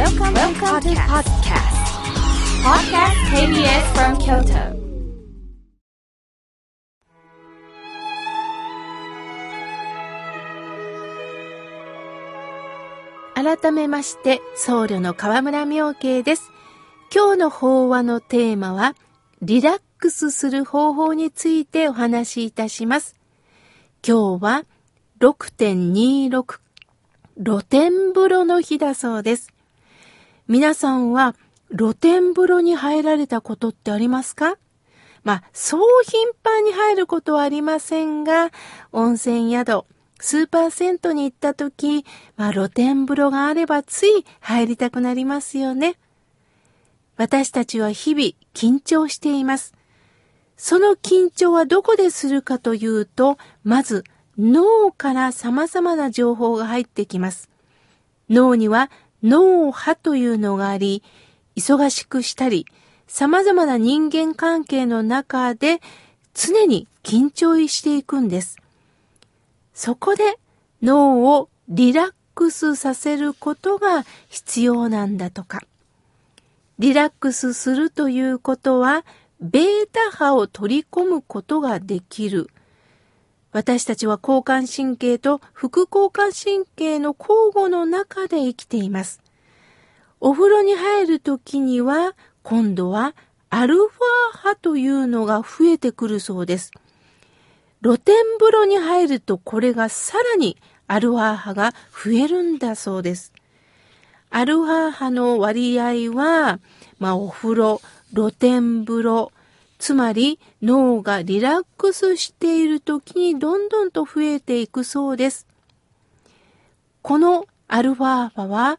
Welcome, Welcome to podcast. Podcast KBS from Kyoto. 改めまして、僧侶の河村明慶です。今日の法話のテーマは、リラックスする方法についてお話しいたします。今日は6.26露天風呂の日だそうです。皆さんは露天風呂に入られたことってありますか？まあ、そう頻繁に入ることはありませんが、温泉宿、スーパー銭湯に行った時、まあ、露天風呂があればつい入りたくなりますよね。私たちは日々緊張しています。その緊張はどこでするかというと、まず脳から様々な情報が入ってきます。脳には脳波というのがあり、忙しくしたり、様々な人間関係の中で常に緊張していくんです。そこで脳をリラックスさせることが必要なんだとか。リラックスするということは、ベータ波を取り込むことができる。私たちは交感神経と副交感神経の交互の中で生きています。お風呂に入るときには、今度はアルファ波というのが増えてくるそうです。露天風呂に入るとこれがさらにアルファ波が増えるんだそうです。アルファ波の割合は、まあお風呂、露天風呂、つまり脳がリラックスしている時にどんどんと増えていくそうです。このアルファ波は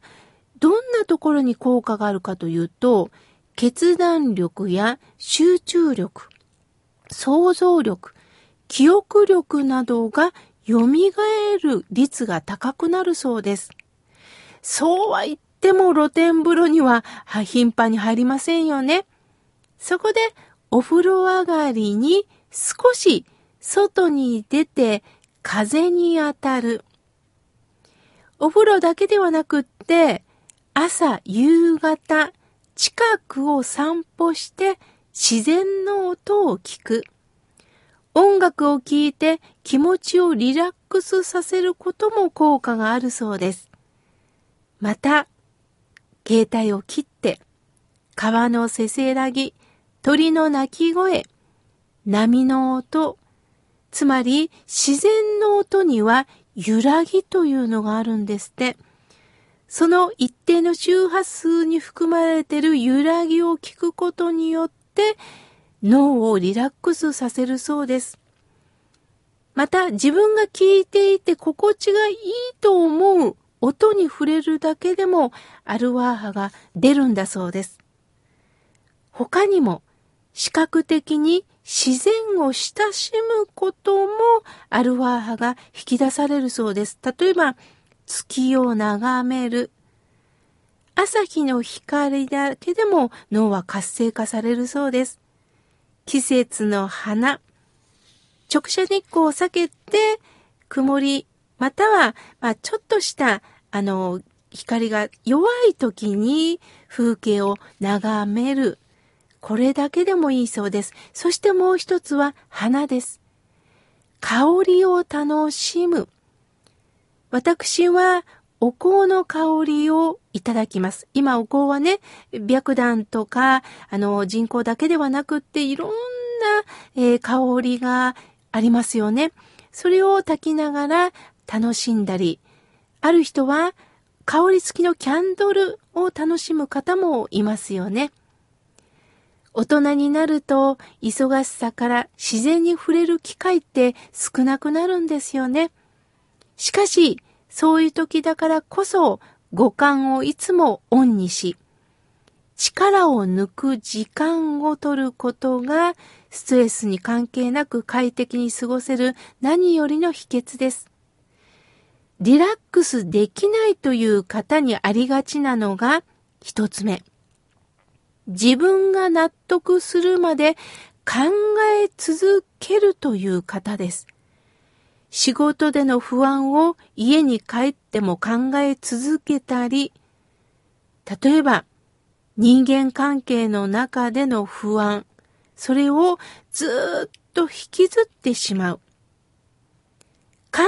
どんなところに効果があるかというと、決断力や集中力、想像力、記憶力などが蘇る率が高くなるそうです。そうは言っても露天風呂には頻繁に入りませんよね。そこでお風呂上がりに少し外に出て風に当たる。お風呂だけではなくって朝、夕方、近くを散歩して自然の音を聞く。音楽を聴いて気持ちをリラックスさせることも効果があるそうです。また、携帯を切って、川のせせらぎ、鳥の鳴き声、波の音、つまり自然の音には揺らぎというのがあるんですって。その一定の周波数に含まれている揺らぎを聞くことによって脳をリラックスさせるそうです。また自分が聞いていて心地がいいと思う音に触れるだけでもアルワー波が出るんだそうです。他にも視覚的に自然を親しむこともアルワー波が引き出されるそうです。例えば月を眺める。朝日の光だけでも脳は活性化されるそうです。季節の花。直射日光を避けて、曇り、または、まあ、ちょっとした、あの、光が弱い時に風景を眺める。これだけでもいいそうです。そしてもう一つは花です。香りを楽しむ。私はお香の香りをいただきます。今お香はね、白檀とか、あの、人工だけではなくっていろんな、えー、香りがありますよね。それを焚きながら楽しんだり、ある人は香り付きのキャンドルを楽しむ方もいますよね。大人になると忙しさから自然に触れる機会って少なくなるんですよね。しかし、そういう時だからこそ五感をいつもオンにし、力を抜く時間を取ることがストレスに関係なく快適に過ごせる何よりの秘訣です。リラックスできないという方にありがちなのが一つ目。自分が納得するまで考え続けるという方です。仕事での不安を家に帰っても考え続けたり、例えば、人間関係の中での不安、それをずっと引きずってしまう。考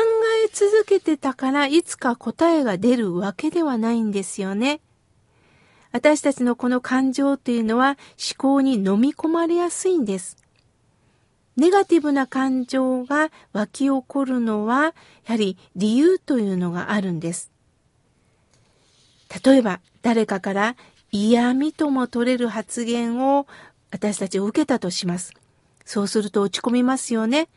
え続けてたからいつか答えが出るわけではないんですよね。私たちのこの感情というのは思考に飲み込まれやすいんです。ネガティブな感情が湧き起こるのは、やはり理由というのがあるんです。例えば、誰かから嫌味とも取れる発言を私たちを受けたとします。そうすると落ち込みますよね。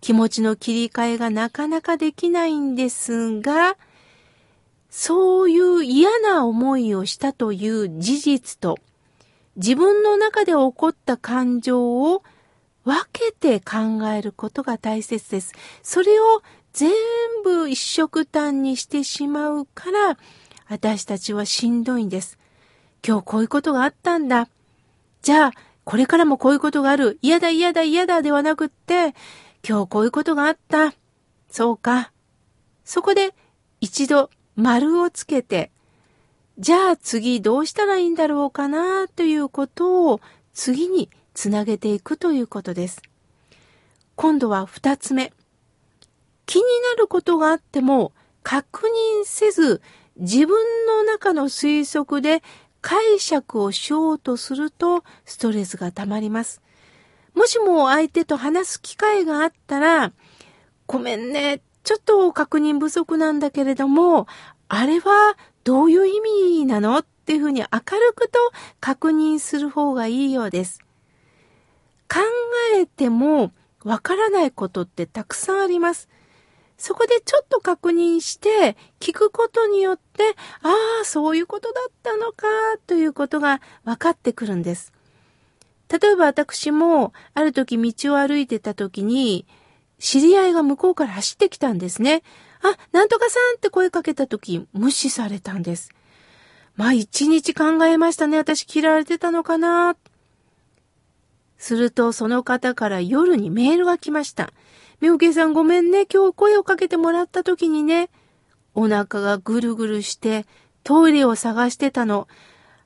気持ちの切り替えがなかなかできないんですが、そう嫌な思いをしたという事実と、自分の中で起こった感情を分けて考えることが大切です。それを全部一色単にしてしまうから、私たちはしんどいんです。今日こういうことがあったんだ。じゃあ、これからもこういうことがある。嫌だ嫌だ嫌だではなくって、今日こういうことがあった。そうか。そこで一度丸をつけて、じゃあ次どうしたらいいんだろうかなということを次につなげていくということです。今度は二つ目。気になることがあっても確認せず自分の中の推測で解釈をしようとするとストレスが溜まります。もしも相手と話す機会があったら、ごめんね、ちょっと確認不足なんだけれども、あれはどういう意味なのっていうふうに明るくと確認する方がいいようです。考えてもわからないことってたくさんあります。そこでちょっと確認して聞くことによって、ああ、そういうことだったのかということが分かってくるんです。例えば私もある時道を歩いてた時に知り合いが向こうから走ってきたんですね。あ、なんとかさんって声かけた時無視されたんです。まあ一日考えましたね。私嫌われてたのかな。するとその方から夜にメールが来ました。妙慶さんごめんね。今日声をかけてもらった時にね、お腹がぐるぐるしてトイレを探してたの。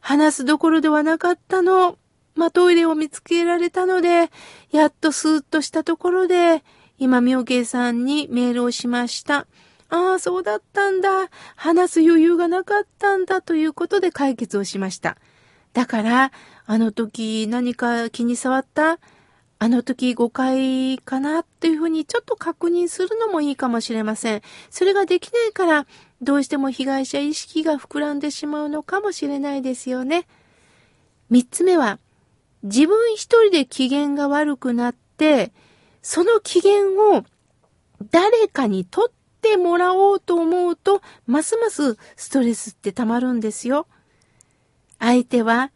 話すどころではなかったの。まあ、トイレを見つけられたので、やっとスーッとしたところで、今、妙慶さんにメールをしました。ああ、そうだったんだ。話す余裕がなかったんだということで解決をしました。だから、あの時何か気に障った？あの時誤解かなっていうふうにちょっと確認するのもいいかもしれません。それができないから、どうしても被害者意識が膨らんでしまうのかもしれないですよね。三つ目は、自分一人で機嫌が悪くなって、その機嫌を誰かに取ってもらおうと思うと、ますますストレスって溜まるんですよ。相手は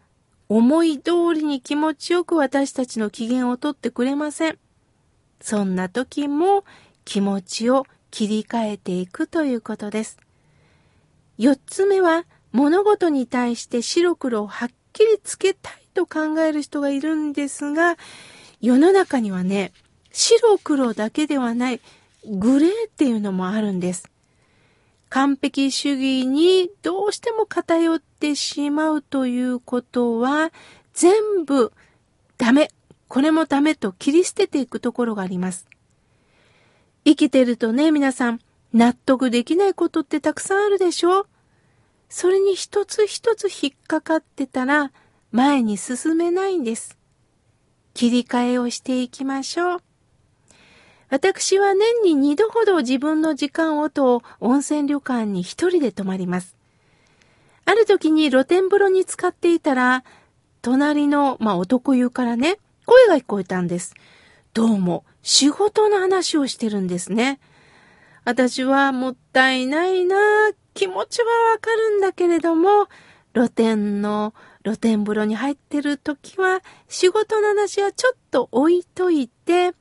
思い通りに気持ちよく私たちの機嫌をとってくれません。そんな時も気持ちを切り替えていくということです。四つ目は物事に対して白黒をはっきりつけたいと考える人がいるんですが、世の中にはね、白黒だけではないグレーっていうのもあるんです。完璧主義にどうしても偏ってしまうということは、全部ダメ、これもダメと切り捨てていくところがあります。生きてるとね、皆さん、納得できないことってたくさんあるでしょ？それに一つ一つ引っかかってたら、前に進めないんです。切り替えをしていきましょう。私は年に二度ほど自分の時間をと温泉旅館に一人で泊まります。ある時に露天風呂に浸かっていたら、隣の、まあ、男湯からね、声が聞こえたんです。どうも、仕事の話をしてるんですね。私はもったいないな気持ちはわかるんだけれども、露天の露天風呂に入ってる時は仕事の話はちょっと置いといて、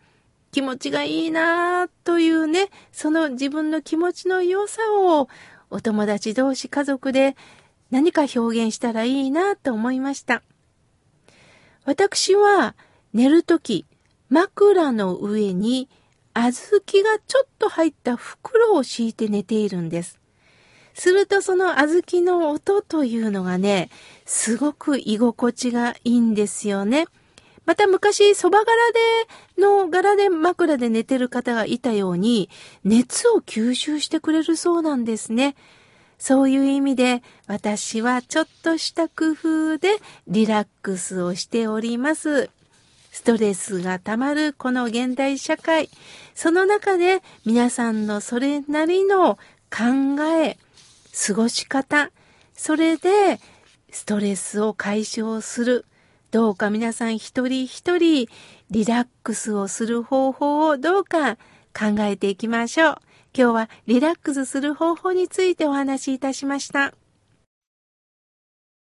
気持ちがいいなというね、その自分の気持ちの良さをお友達同士家族で何か表現したらいいなと思いました。私は寝るとき枕の上に小豆がちょっと入った袋を敷いて寝ているんです。するとその小豆の音というのがね、すごく居心地がいいんですよね。また昔、蕎麦柄で、柄で枕で寝てる方がいたように、熱を吸収してくれるそうなんですね。そういう意味で、私はちょっとした工夫でリラックスをしております。ストレスが溜まるこの現代社会、その中で皆さんのそれなりの考え、過ごし方、それでストレスを解消する。どうか皆さん一人一人リラックスをする方法をどうか考えていきましょう。今日はリラックスする方法についてお話しいたしました。